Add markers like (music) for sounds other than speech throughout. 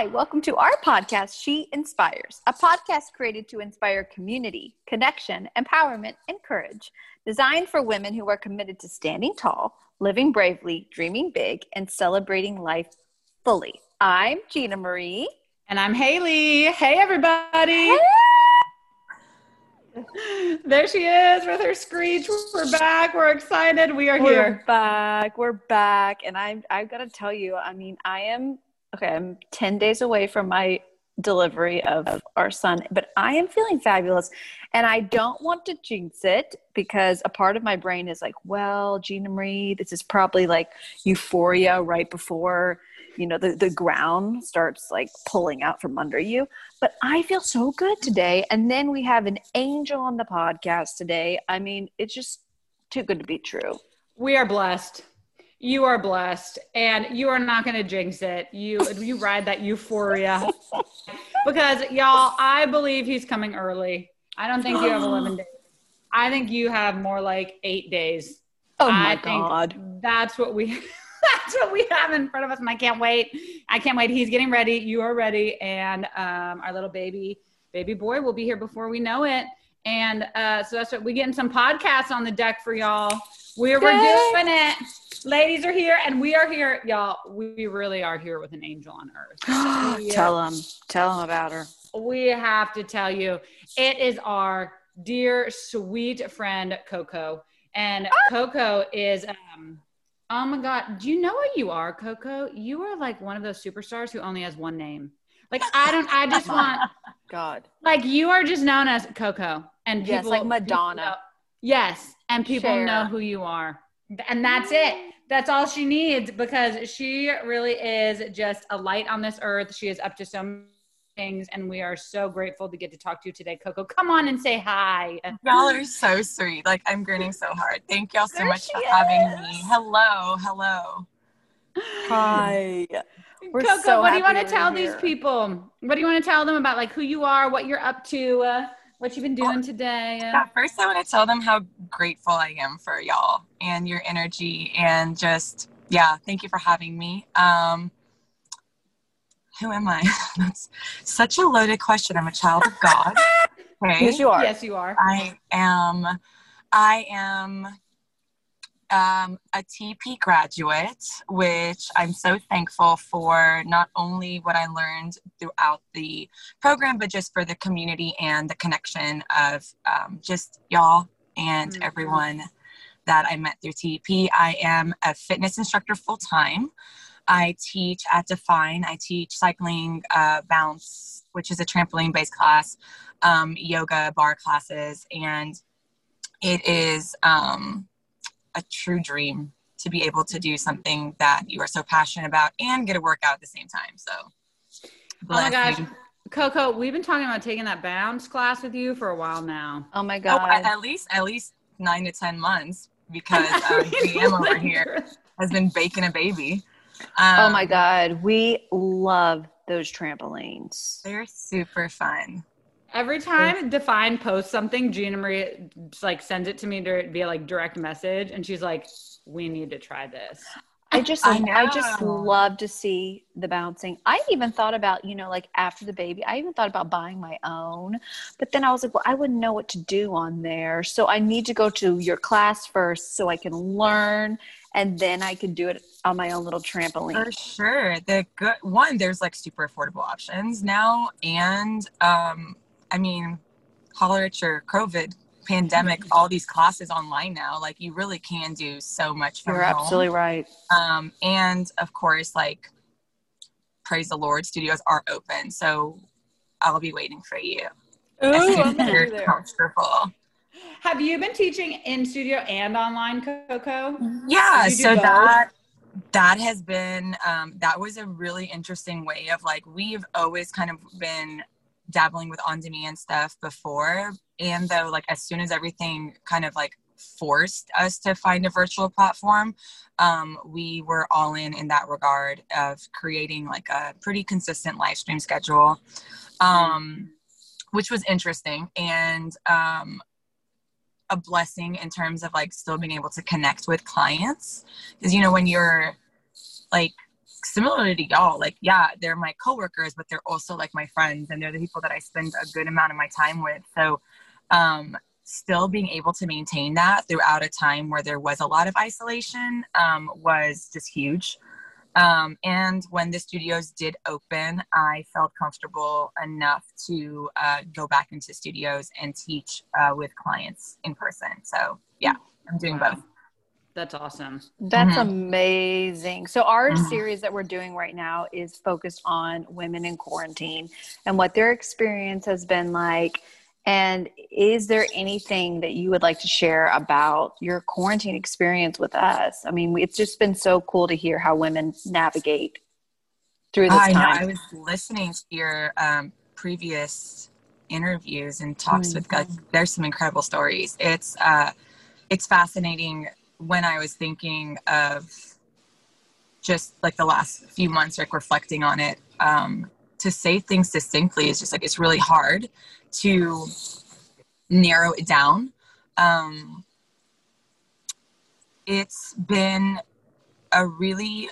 Hi, welcome to our podcast, She Inspires, a podcast created to inspire community, connection, empowerment, and courage, designed for women who are committed to standing tall, living bravely, dreaming big, and celebrating life fully. I'm Gina Marie. And I'm Haley. Hey, everybody. There she is with her screech. We're back. We're excited. We are We're here. back. We're back. And I'm I've got to tell you, I mean, I am okay, I'm 10 days away from my delivery of our son, but I am feeling fabulous. And I don't want to jinx it because a part of my brain is like, well, Gina Marie, this is probably like euphoria right before, you know, the, the ground starts like pulling out from under you. But I feel so good today. And then we have an angel on the podcast today. I mean, it's just too good to be true. We are blessed. You are blessed, and you are not going to jinx it. You you (laughs) ride that euphoria because y'all. I believe he's coming early. I don't think you have (gasps) 11 days. I think you have more like eight days. Oh my I God. That's what we. (laughs) That's what we have in front of us, and I can't wait. I can't wait. He's getting ready. You are ready, and um, our little baby, baby boy, will be here before we know it. And uh, so that's what we getting some podcasts on the deck for y'all. We're, we're doing it. Ladies are here, and we are here, y'all. We really are here with an angel on earth. (gasps) Tell them. Tell them about her. we have to tell you, it is our dear sweet friend Coco, and Coco is. Um, oh my God! Do you know what you are, Coco? You are like one of those superstars who only has one name. Like I don't. I just (laughs) want. God. Like you are just known as Coco, and Yes, people like Madonna. know- yes, and people Cher. know who you are, and that's it. That's all she needs because she really is just a light on this earth. She is up to so many things, and we are so grateful to get to talk to you today, Coco. Come on and say hi. Y'all are so sweet. Like I'm grinning so hard. Thank y'all so There much she for having me. Hello, hello. Hi. We're Coco, so what do you want to you're tell these people? What do you want to tell them about like who you are, what you're up to, uh, what you've been doing today? Yeah, first I want to tell them how grateful I am for y'all and your energy and just yeah, thank you for having me. Um who am I? (laughs) That's such a loaded question. I'm a child of God. (laughs) Okay. Yes, you are. Yes, you are. I am I am um, a TP graduate, which I'm so thankful for not only what I learned throughout the program, but just for the community and the connection of um, just y'all and Mhm. everyone that I met through TP. I am a fitness instructor full time. I teach at Define. I teach cycling, uh, bounce, which is a trampoline based class, um, yoga, barre classes, and it is um, a true dream to be able to do something that you are so passionate about and get a workout at the same time. So, Oh my gosh. blessing. Coco, we've been talking about taking that bounce class with you for a while now. Oh my Oh, God. at, at least at least nine to ten months because (laughs) um, DM over here (laughs) has been baking a baby. Um, oh my God. We love those trampolines. They're super fun. Every time Define posts something, Gina Marie just, like sends it to me to, via like direct message, and she's like, "We need to try this." I just I I, just love to see the bouncing. I even thought about, you know, like after the baby, I even thought about buying my own. But then I was like, well, I wouldn't know what to do on there. So I need to go to your class first so I can learn and then I can do it on my own little trampoline. For sure. The good one, there's like super affordable options now. And um, I mean, holler at your COVID pandemic, all these classes online now. Like you really can do so much from You're home. absolutely right. Um, and of course, like praise the Lord, studios are open. So I'll be waiting for you. Ooh, I'm there. comfortable. Have you been teaching in studio and online, Coco? yeah Did you do so both? that that has been um, that was a really interesting way of like we've always kind of been dabbling with on-demand stuff before. And though like as soon as everything kind of like forced us to find a virtual platform um, we were all in in that regard of creating like a pretty consistent live stream schedule um, which was interesting and um, a blessing in terms of like still being able to connect with clients. Because you know when you're like similarly to y'all, like, yeah, they're my coworkers, but they're also like my friends and they're the people that I spend a good amount of my time with. So, um, still being able to maintain that throughout a time where there was a lot of isolation um, was just huge. Um, and when the studios did open, I felt comfortable enough to uh, go back into studios and teach uh, with clients in person. So, yeah, I'm doing wow. both. That's awesome. That's mm-hmm. amazing. So, our mm-hmm. series that we're doing right now is focused on women in quarantine and what their experience has been like. And is there anything that you would like to share about your quarantine experience with us? I mean, it's just been so cool to hear how women navigate through this I time. Know. I was listening to your um, previous interviews and talks mm-hmm. with like, there's some incredible stories. It's uh, it's fascinating when I was thinking of just like the last few months, like reflecting on it, um, to say things distinctly is just like it's really hard to narrow it down. Um, it's been a really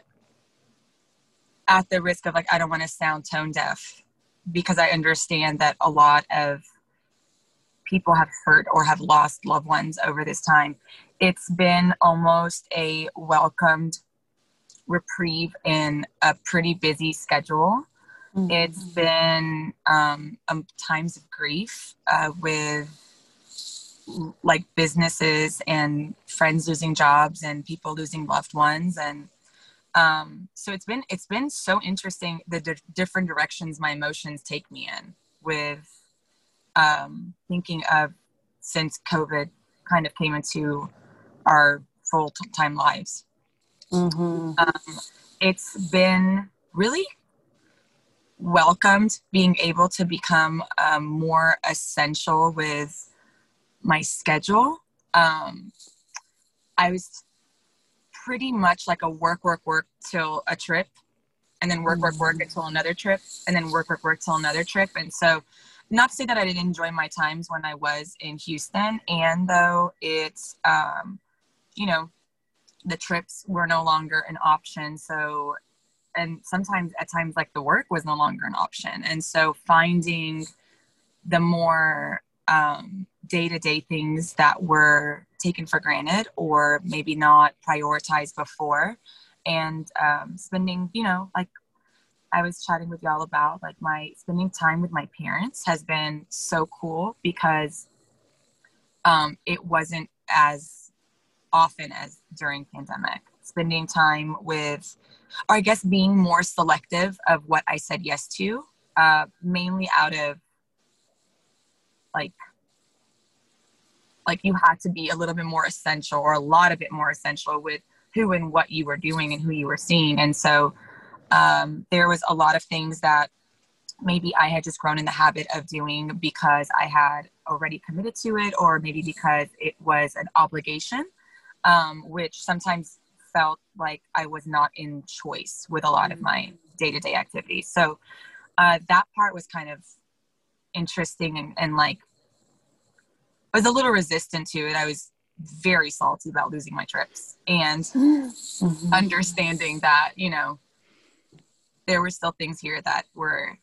at the risk of like I don't want to sound tone deaf because I understand that a lot of people have hurt or have lost loved ones over this time it's been almost a welcomed reprieve in a pretty busy schedule. Mm-hmm. It's been um, um, times of grief uh, with like businesses and friends losing jobs and people losing loved ones and um, so it's been it's been so interesting the d- different directions my emotions take me in with um, thinking of since covid kind of came into our full time lives. Mm-hmm. Um, it's been really welcomed being able to become um, more essential with my schedule. Um, I was pretty much like a work, work, work till a trip, and then work, work, work mm-hmm. until another trip, and then work, work, work till another trip. And so, not to say that I didn't enjoy my times when I was in Houston, and though it's um, you know, the trips were no longer an option. So, and sometimes at times, like the work was no longer an option. And so, finding the more day to day things that were taken for granted or maybe not prioritized before, and um, spending, you know, like I was chatting with y'all about, like my spending time with my parents has been so cool because um, it wasn't as often as during pandemic spending time with or i guess being more selective of what i said yes to uh, mainly out of like like you had to be a little bit more essential or a lot of bit more essential with who and what you were doing and who you were seeing. And so um, there was a lot of things that maybe i had just grown in the habit of doing because i had already committed to it or maybe because it was an obligation um, which sometimes felt like I was not in choice with a lot of my day to day activities. So uh, that part was kind of interesting and, and like I was a little resistant to it. I was very salty about losing my trips and (laughs) mm-hmm. understanding that, you know, there were still things here that were,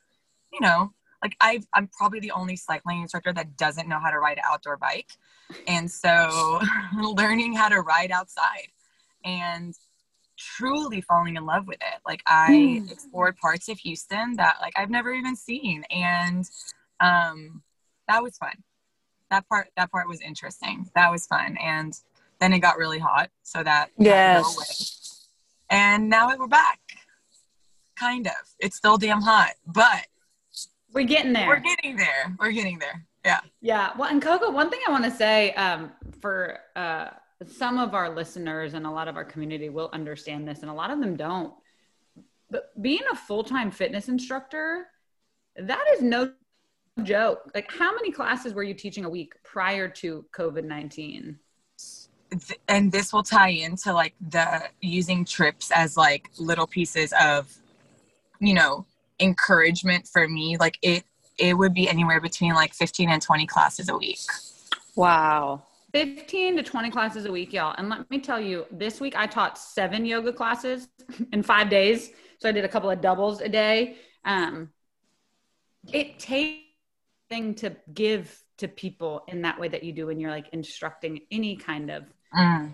you know, like i am probably the only cycling instructor that doesn't know how to ride an outdoor bike. And so (laughs) learning how to ride outside and truly falling in love with it. Like I mm. explored parts of Houston that like I've never even seen. And um that was fun. That part that part was interesting. That was fun. And then it got really hot. So that yes. And now we're back. Kind of. It's still damn hot, but we're getting there. We're getting there. We're getting there. Yeah. Yeah. Well, and Coco, one thing I want to say um, for uh, some of our listeners and a lot of our community will understand this, and a lot of them don't. But being a full time fitness instructor, that is no joke. Like, how many classes were you teaching a week prior to COVID 19? And this will tie into like the using trips as like little pieces of, you know, encouragement for me like it it would be anywhere between like 15 and 20 classes a week wow 15 to 20 classes a week, y'all. And let me tell you, this week I taught seven yoga classes (laughs) in five days. So I did a couple of doubles a day. Um, it takes thing to give to people in that way that you do when you're like instructing any kind of mm.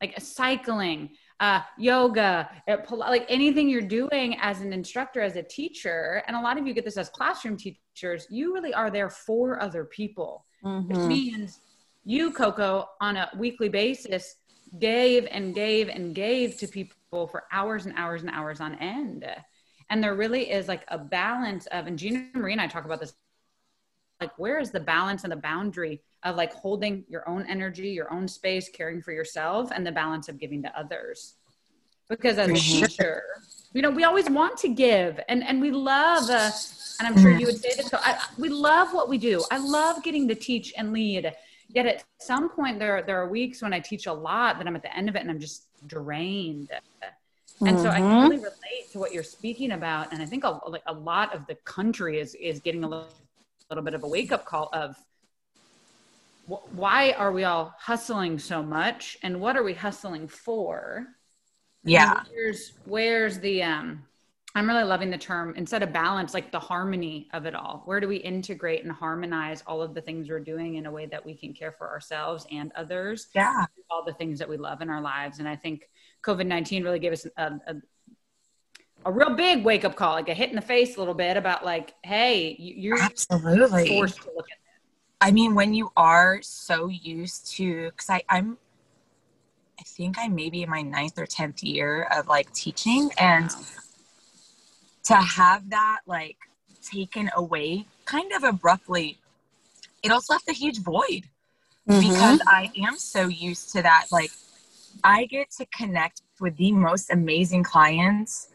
like cycling, uh, yoga, uh, like anything you're doing as an instructor, as a teacher. And a lot of you get this as classroom teachers. You really are there for other people, mm-hmm. which means you, Coco, on a weekly basis, gave and gave and gave to people for hours and hours and hours on end. And there really is like a balance of, and Gina Marie and I talk about this like where is the balance and the boundary of like holding your own energy your own space caring for yourself and the balance of giving to others because as a teacher you know we always want to give and and we love uh, and i'm sure you would say this so I, we love what we do i love getting to teach and lead yet at some point there there are weeks when i teach a lot that i'm at the end of it and i'm just drained and so I can mm-hmm. really relate to what you're speaking about. And I think a, like a lot of the country is is getting a little little bit of a wake up call of why are we all hustling so much and what are we hustling for? Yeah. And where's where's the um I'm really loving the term instead of balance, like the harmony of it all. Where do we integrate and harmonize all of the things we're doing in a way that we can care for ourselves and others? Yeah. All the things that we love in our lives. And I think COVID 19 really gave us a, a, a real big wake up call, like a hit in the face a little bit about like, hey, you're absolutely forced to look at. I mean, when you are so used to, because I I'm, I think I may be in my ninth or tenth year of like teaching, and wow. to have that like taken away kind of abruptly, it also left a huge void mm-hmm. because I am so used to that. Like, I get to connect with the most amazing clients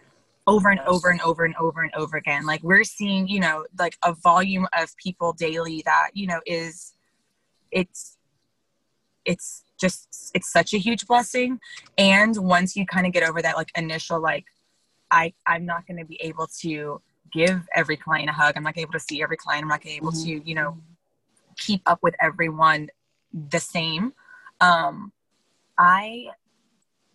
over and over and over and over and over again. Like we're seeing you know like a volume of people daily that you know is it's it's just it's such a huge blessing. And once you kind of get over that like initial like i i'm not going to be able to give every client a hug. I'm not able to see every client. I'm not able mm-hmm. to you know keep up with everyone the same. Um i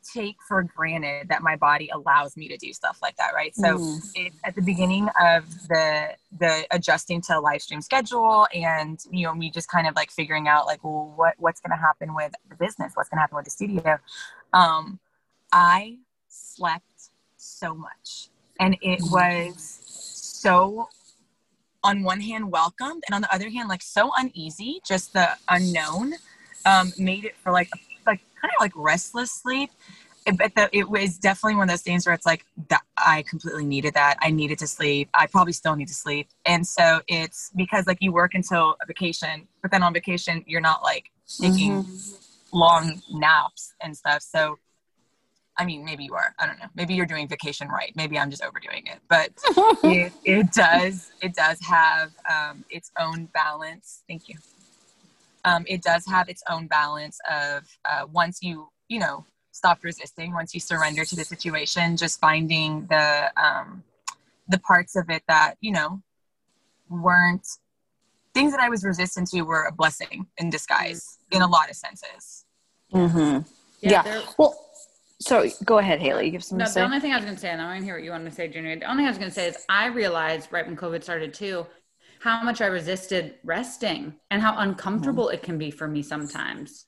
take for granted that my body allows me to do stuff like that right so mm. at the beginning of the the adjusting to a live stream schedule and you know me just kind of like figuring out like well what what's going to happen with the business what's going to happen with the studio um i slept so much and it mm. was so on one hand welcomed and on the other hand like so uneasy just the unknown um, made it for like like kind of like restless sleep. But the, it was definitely one of those things where it's like that I completely needed that. I needed to sleep. I probably still need to sleep. And so it's because like you work until a vacation, but then on vacation you're not like taking mm-hmm. long naps and stuff. So I mean, maybe you are. I don't know. Maybe you're doing vacation right. Maybe I'm just overdoing it. But (laughs) it, it does. It does have um, its own balance. Thank you um, it does have its own balance of uh, once you you know stop resisting once you surrender to the situation just finding the um, the parts of it that you know weren't things that i was resistant to were a blessing in disguise mm-hmm. in a lot of senses mm-hmm. yeah, yeah. well so go ahead haley you have something no, the only thing i was going to say and i want to hear what you want to say junior the only thing i was going to say is i realized right when covid started too how much I resisted resting and how uncomfortable mm-hmm. it can be for me sometimes.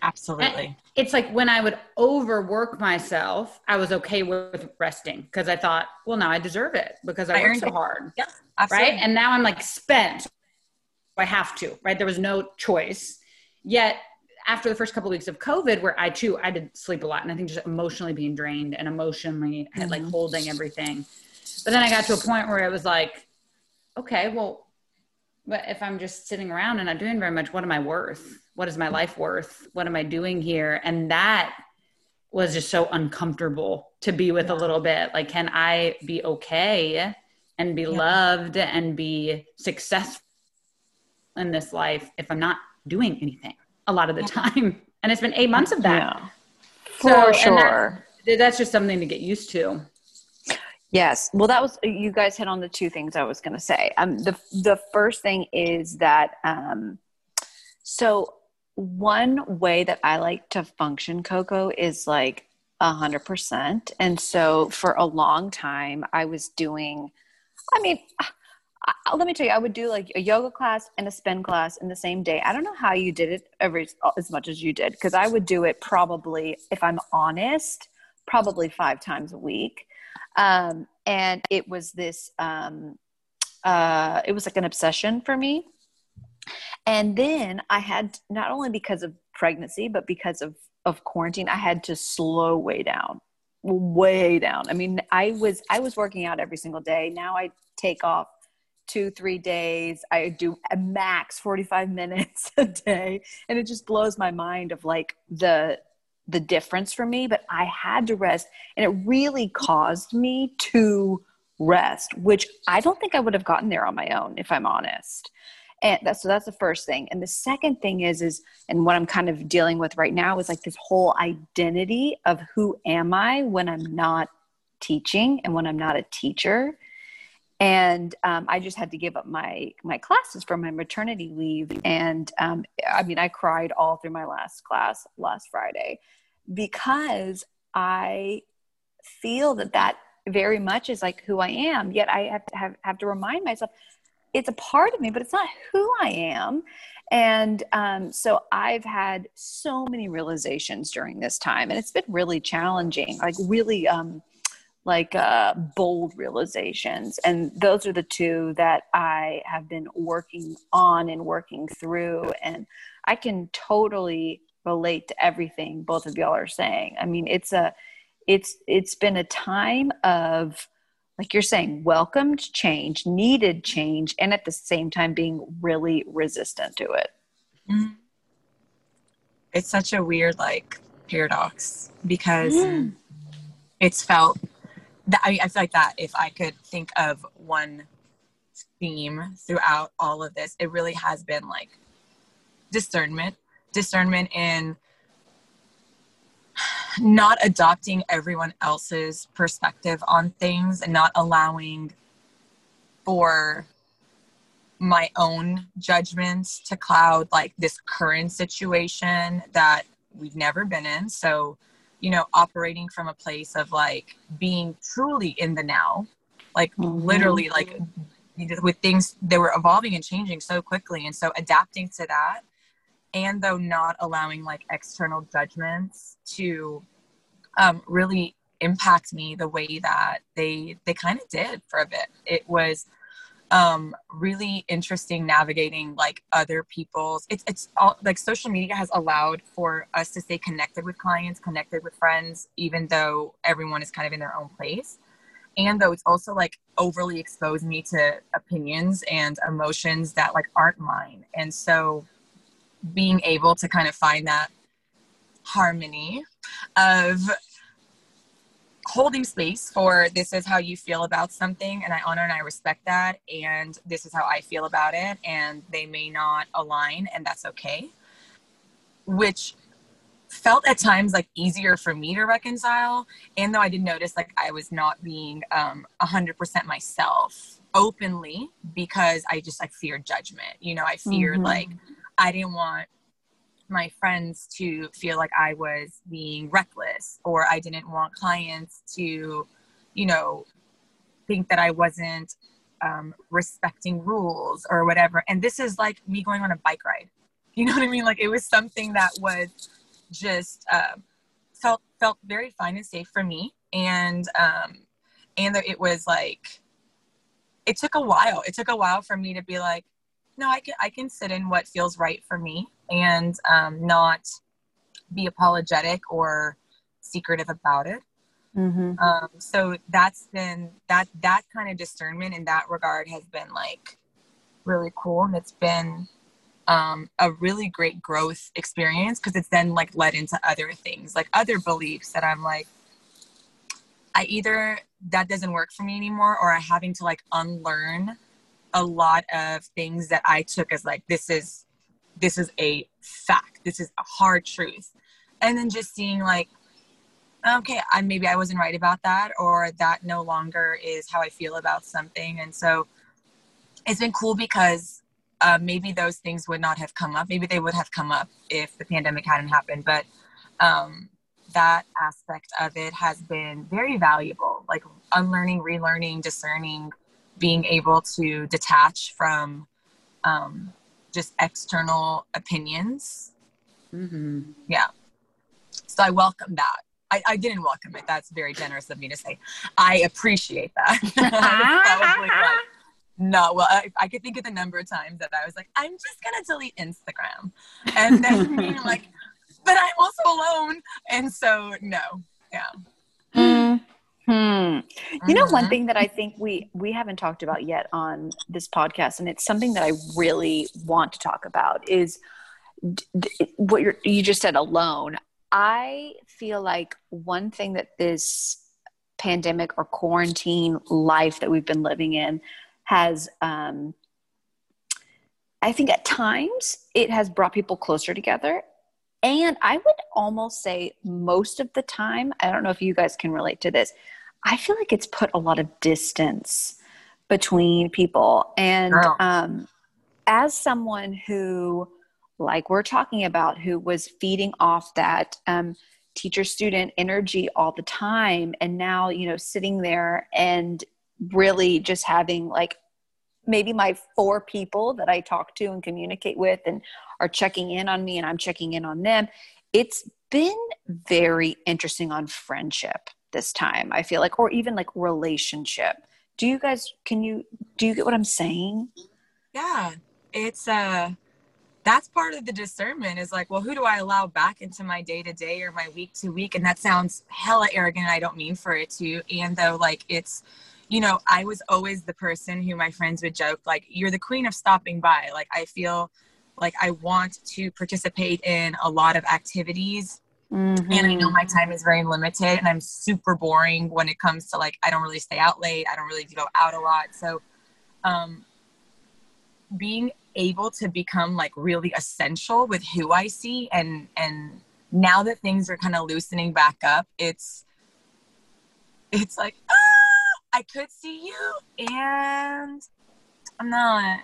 Absolutely. And it's like when I would overwork myself, I was okay with resting because I thought, well, now I deserve it because I, I worked so it. hard. Yeah, absolutely. Right. And now I'm like spent. I have to, right? There was no choice. Yet after the first couple of weeks of COVID, where I too, I did sleep a lot and I think just emotionally being drained and emotionally mm-hmm. like holding everything. But then I got to a point where it was like, okay, well, but if I'm just sitting around and not doing very much, what am I worth? What is my life worth? What am I doing here? And that was just so uncomfortable to be with a little bit. Like, can I be okay and be yeah. loved and be successful in this life if I'm not doing anything a lot of the yeah. time? And it's been eight months of that. Yeah. For so, sure. That, that's just something to get used to. Yes. Well, that was you guys hit on the two things I was going to say. Um, the the first thing is that um, so one way that I like to function, Coco, is like a hundred percent. And so for a long time, I was doing, I mean, I, let me tell you, I would do like a yoga class and a spin class in the same day. I don't know how you did it every as much as you did because I would do it probably, if I'm honest, probably five times a week. Um, and it was this, um, uh, it was like an obsession for me. And then I had not only because of pregnancy, but because of of quarantine, I had to slow way down, way down. I mean, I was I was working out every single day. Now I take off two three days i do a max 45 (laughs) minutes a day and it just blows my mind of like the the difference for me but i had to rest and it really caused me to rest which i don't think i would have gotten there on my own if i'm honest. And that's so that's the first thing. And the second thing is is and what i'm kind of dealing with right now is like this whole identity of who am i when i'm not teaching and when i'm not a teacher and um, i just had to give up my my classes for my maternity leave. And um, i mean i cried all through my last class last friday because i feel that that very much is like who i am. Yet i have to have, have to remind myself it's a part of me but it's not who i am. And um, so i've had so many realizations during this time and it's been really challenging like really um, like uh, bold realizations. And those are the two that I have been working on and working through. And I can totally relate to everything both of y'all are saying. I mean, it's a, it's, it's been a time of, like you're saying, welcomed change, needed change, and at the same time being really resistant to it. Mm-hmm. It's such a weird, like, paradox because mm. it's felt that I, I feel like that if I could think of one theme throughout all of this, it really has been like discernment, discernment in not adopting everyone else's perspective on things and not allowing for my own judgments to cloud like this current situation that we've never been in. So you know, operating from a place of like being truly in the now, like mm-hmm. literally, like with things that were evolving and changing so quickly. And so adapting to that, and though not allowing like external judgments to um, really impact me the way that they they kind of did for a bit. It was um, really interesting navigating like other people's it's it's all like social media has allowed for us to stay connected with clients connected with friends even though everyone is kind of in their own place. And though it's also like overly exposed me to opinions and emotions that like aren't mine. And so being able to kind of find that harmony of holding space for this is how you feel about something and i honor and i respect that and this is how i feel about it and they may not align and that's okay which felt at times like easier for me to reconcile and though i did notice like i was not being um 100% myself openly because i just like feared judgment you know i feared mm-hmm. like i didn't want my friends to feel like I was being reckless or I didn't want clients to, you know, think that I wasn't um, respecting rules or whatever. And this is like me going on a bike ride. (laughs) You know what I mean? Like it was something that was just uh, felt felt very fine and safe for me. And um, and it was like it took a while. It took a while for me to be like, no, I can I can sit in what feels right for me and um, not be apologetic or secretive about it. Mm-hmm. Um, so that's been that that kind of discernment in that regard has been like really cool, and it's been um, a really great growth experience because it's then like led into other things, like other beliefs that I'm like, I either that doesn't work for me anymore, or I'm having to like unlearn a lot of things that I took as like this is this is a fact this is a hard truth and then just seeing like okay i maybe i wasn't right about that or that no longer is how i feel about something and so it's been cool because uh, maybe those things would not have come up. Maybe they would have come up if the pandemic hadn't happened. But um, that aspect of it has been very valuable, like unlearning, relearning, discerning, being able to detach from um, just external opinions. Mm-hmm. Yeah. So I welcome that. I, I, didn't welcome it. That's very generous of me to say. I appreciate that. (laughs) probably (laughs) like, no, well, I, I, could think of the number of times that I was like, I'm just gonna delete Instagram, and then (laughs) being like, but I'm also alone, and so no, yeah. Hmm. You know, one mm-hmm. thing that I think we we haven't talked about yet on this podcast, and it's something that I really want to talk about is d- what you you just said alone. I feel like one thing that this pandemic or quarantine life that we've been living in has, um, I think at times it has brought people closer together. And I would almost say most of the time, I don't know if you guys can relate to this, I feel like it's put a lot of distance between people. And um, as someone who, like we're talking about, who was feeding off that um, teacher student energy all the time, and now, you know, sitting there and really just having like maybe my four people that I talk to and communicate with and are checking in on me and I'm checking in on them. It's been very interesting on friendship this time i feel like or even like relationship do you guys can you do you get what i'm saying yeah it's uh that's part of the discernment is like well who do i allow back into my day to day or my week to week and that sounds hella arrogant i don't mean for it to and though like it's you know i was always the person who my friends would joke like you're the queen of stopping by like i feel like i want to participate in a lot of activities Mm-hmm. And I know my time is very limited and I'm super boring when it comes to like, I don't really stay out late. I don't really go out a lot. So, um, being able to become like really essential with who I see and, and now that things are kind of loosening back up, it's, it's like, ah, I could see you and I'm not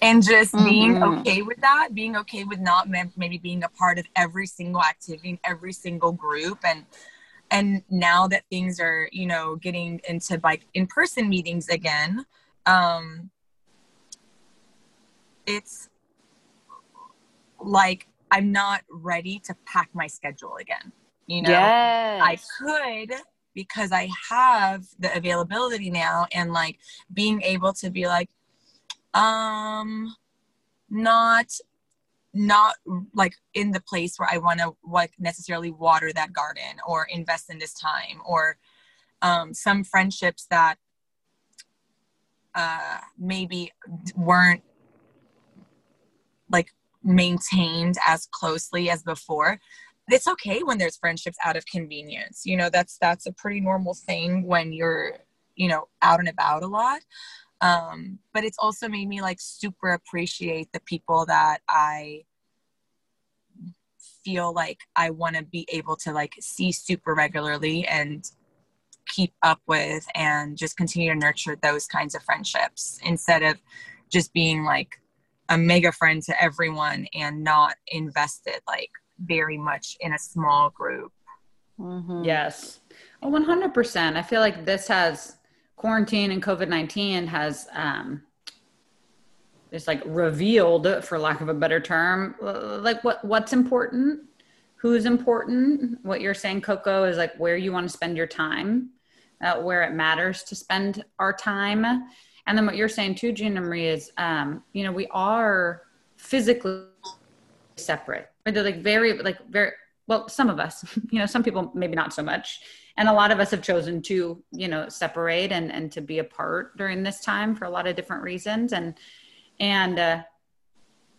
and just mm-hmm. being okay with that being okay with not maybe being a part of every single activity every single group and and now that things are you know getting into like in-person meetings again um it's like i'm not ready to pack my schedule again you know yes. i could because i have the availability now and like being able to be like um not not like in the place where i want to like necessarily water that garden or invest in this time or um some friendships that uh maybe weren't like maintained as closely as before it's okay when there's friendships out of convenience you know that's that's a pretty normal thing when you're you know out and about a lot. Um, but it's also made me like super appreciate the people that I feel like I want to be able to like see super regularly and keep up with and just continue to nurture those kinds of friendships instead of just being like a mega friend to everyone and not invested like very much in a small group. Mm-hmm. Yes. 100%. I feel like this has quarantine and COVID 19 has um, it's like revealed, for lack of a better term, like what what's important, who's important. What you're saying, Coco, is like where you want to spend your time, uh, where it matters to spend our time. And then what you're saying too, Gina Marie, is um, you know we are physically separate. But they're like very like very well. Some of us, (laughs) you know, some people maybe not so much. And a lot of us have chosen to you know separate and and to be apart during this time for a lot of different reasons. And and uh,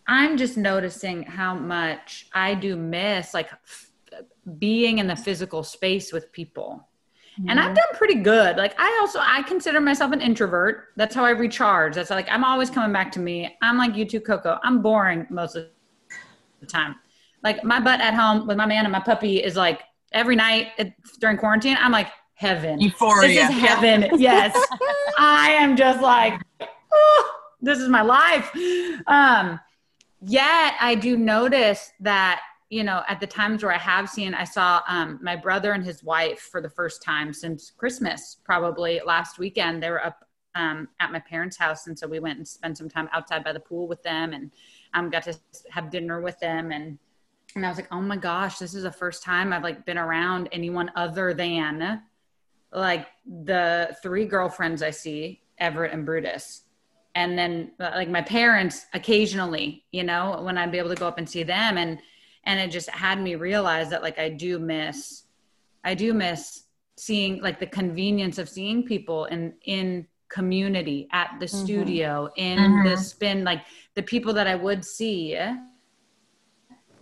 i'm just noticing how much i do miss like f- being in the physical space with people. Mm-hmm. and i've done pretty good. Like i also i consider myself an introvert. That's how i recharge. That's like i'm always coming back to me. I'm like you too coco. I'm boring most of the time like my butt at home with my man and my puppy is like every night during quarantine, I'm like, heaven. Euphoria. This is heaven. yes. (laughs) I am just like, oh, this is my life. Um, yet I do notice that you know at the times where I have seen, I saw um, my brother and his wife for the first time since Christmas, probably last weekend. They were up um, at my parents' house, and so we went and spent some time outside by the pool with them, and um, got to have dinner with them, and and I was like, oh my gosh, this is the first time I've like been around anyone other than like the three girlfriends I see, Everett and Brutus. And then like my parents occasionally, you know, when I'd be able to go up and see them and and it just had me realize that like I do miss I do miss seeing like the convenience of seeing people in in community at the mm-hmm. studio in mm-hmm. the spin like the people that I would see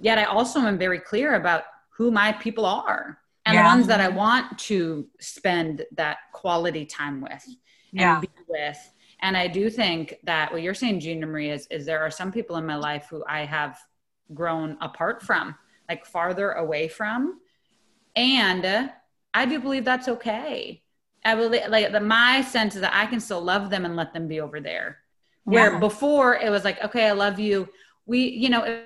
yet I also am very clear about who my people are and yeah. the ones that I want to spend that quality time with and yeah. be with. And I do think that what you're saying, Gina Marie, is, is there are some people in my life who I have grown apart from, like farther away from. And I do believe that's okay. I believe like the, my sense is that I can still love them and let them be over there. Where yeah. before it was like, okay, I love you. We, you know,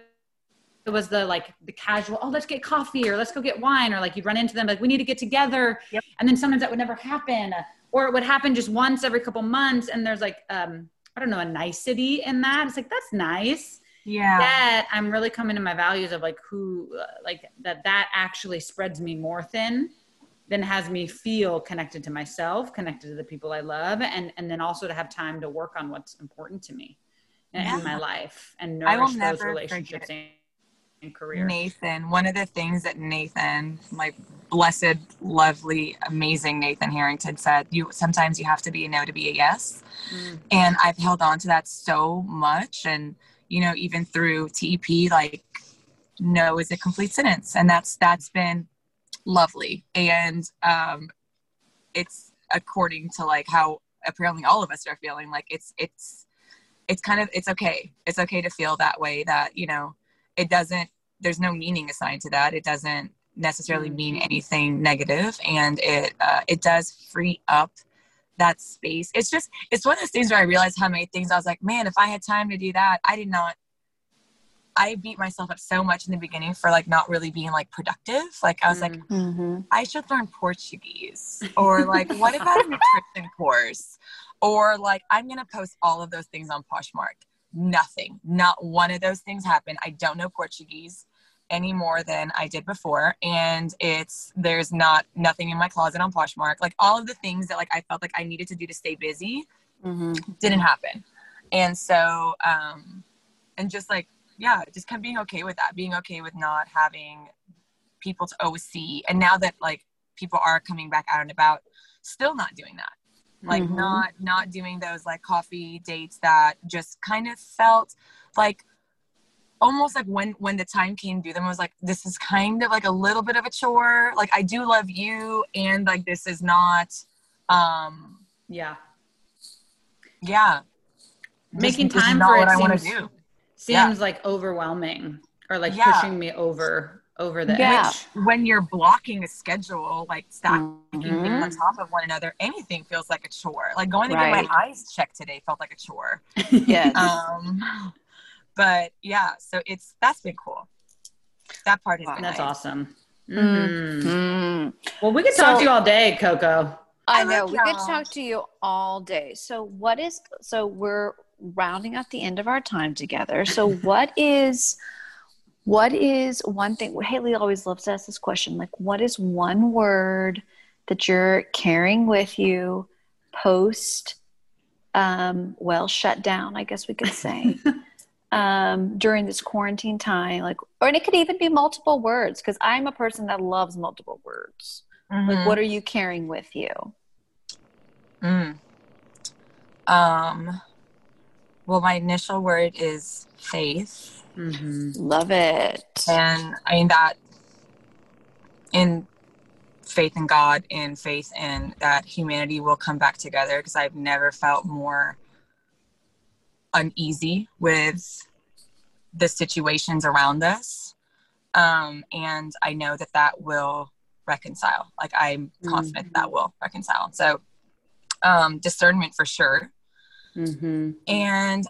it was the like the casual oh let's get coffee or let's go get wine or like you'd run into them like we need to get together yep. and then sometimes that would never happen or it would happen just once every couple months and there's like um i don't know a nicety in that it's like that's nice yeah that i'm really coming to my values of like who uh, like that that actually spreads me more thin than has me feel connected to myself connected to the people i love and and then also to have time to work on what's important to me yeah. in my life and nourish those relationships career. Nathan, one of the things that Nathan, my blessed, lovely, amazing Nathan Harrington said, you sometimes you have to be a no to be a yes. Mm. And I've held on to that so much. And, you know, even through TEP, like no is a complete sentence. And that's that's been lovely. And um it's according to like how apparently all of us are feeling like it's it's it's kind of it's okay it's okay to feel that way that you know it doesn't there's no meaning assigned to that it doesn't necessarily mean mm-hmm. anything negative and it uh, it does free up that space it's just it's one of those things where i realized how many things i was like man if i had time to do that i did not i beat myself up so much in the beginning for like not really being like productive like i was like mm-hmm. mm-hmm. i should learn portuguese (laughs) or like what about a nutrition course or like i'm gonna post all of those things on poshmark nothing. Not one of those things happened. I don't know Portuguese any more than I did before. And it's there's not nothing in my closet on Poshmark. Like all of the things that like I felt like I needed to do to stay busy mm-hmm. didn't happen. And so um and just like yeah, just kind of being okay with that, being okay with not having people to always see. And now that like people are coming back out and about, still not doing that like mm-hmm. not not doing those like coffee dates that just kind of felt like almost like when when the time came to them I was like this is kind of like a little bit of a chore like i do love you and like this is not um yeah yeah making just, time for it i want to do seems yeah. like overwhelming or like yeah. pushing me over over the yeah. edge. When you're blocking a schedule, like stacking mm-hmm. things on top of one another, anything feels like a chore. Like going to right. get my eyes checked today felt like a chore. (laughs) yes. Um, but yeah, so it's that's been cool. That part is that's nice. awesome. Mm-hmm. Mm-hmm. Well, we could so, talk to you all day, Coco. I, I know we could talk to you all day. So what is so we're rounding out the end of our time together. So what is what is one thing haley always loves to ask this question like what is one word that you're carrying with you post um, well shut down i guess we could say (laughs) um, during this quarantine time like or and it could even be multiple words because i'm a person that loves multiple words mm-hmm. like what are you carrying with you mm. um well my initial word is faith Mm-hmm. Love it. And I mean that in faith in God and faith in that humanity will come back together because I've never felt more uneasy with the situations around us. Um, and I know that that will reconcile. Like I'm confident mm-hmm. that will reconcile. So um, discernment for sure. Mm-hmm. And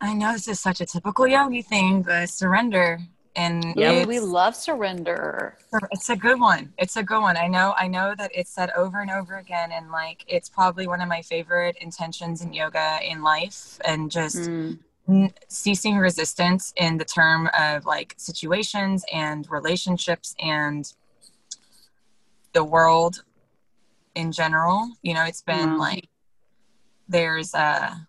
I know this is such a typical yogi thing, but surrender. And Yeah, we love surrender. it's a good one. It's a good one. I know, I know that it's said over and over again. And like, it's probably one of my favorite intentions in yoga in life. And just Mm. n- ceasing resistance in the term of like situations and relationships and the world in general you know it's been Wow. like there's a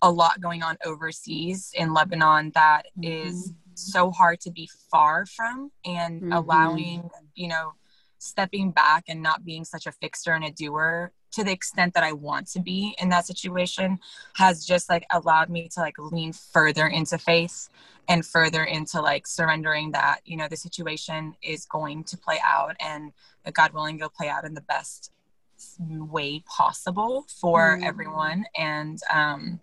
a lot going on overseas in lebanon that is so hard to be far from and Mhm. allowing you know stepping back and not being such a fixer and a doer to the extent that I want to be in that situation has just like allowed me to like lean further into faith and further into like surrendering that you know the situation is going to play out and God willing it'll play out in the best way possible for Mm. everyone and um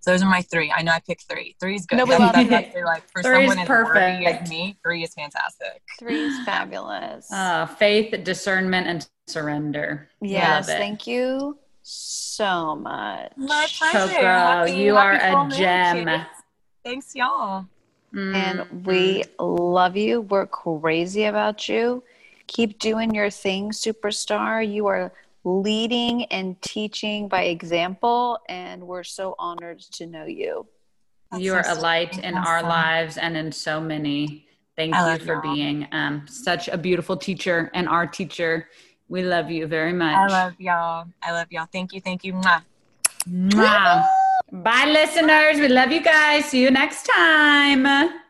so those are my three. I know I picked three. Three is good. No, we That- love that's it. actually, like for Three is someone as perfect. as me, three is fantastic. Three is fabulous. Uh, faith, discernment, and surrender. yes, thank you so much. My pleasure. Coco, Happy- you happy are a gem. kids. Thanks, y'all. Mm. And we love you. We're crazy about you. Keep doing your thing, superstar. You are leading and teaching by example, and we're so honored to know you. That's you are a light in you our so lives and in so many. Thank I you for y'all. being um, such a beautiful teacher and our teacher. We love you very much. I love y'all. I love y'all. Thank you. Thank you. Mwah. Mwah. Bye, listeners. We love you guys. See you next time.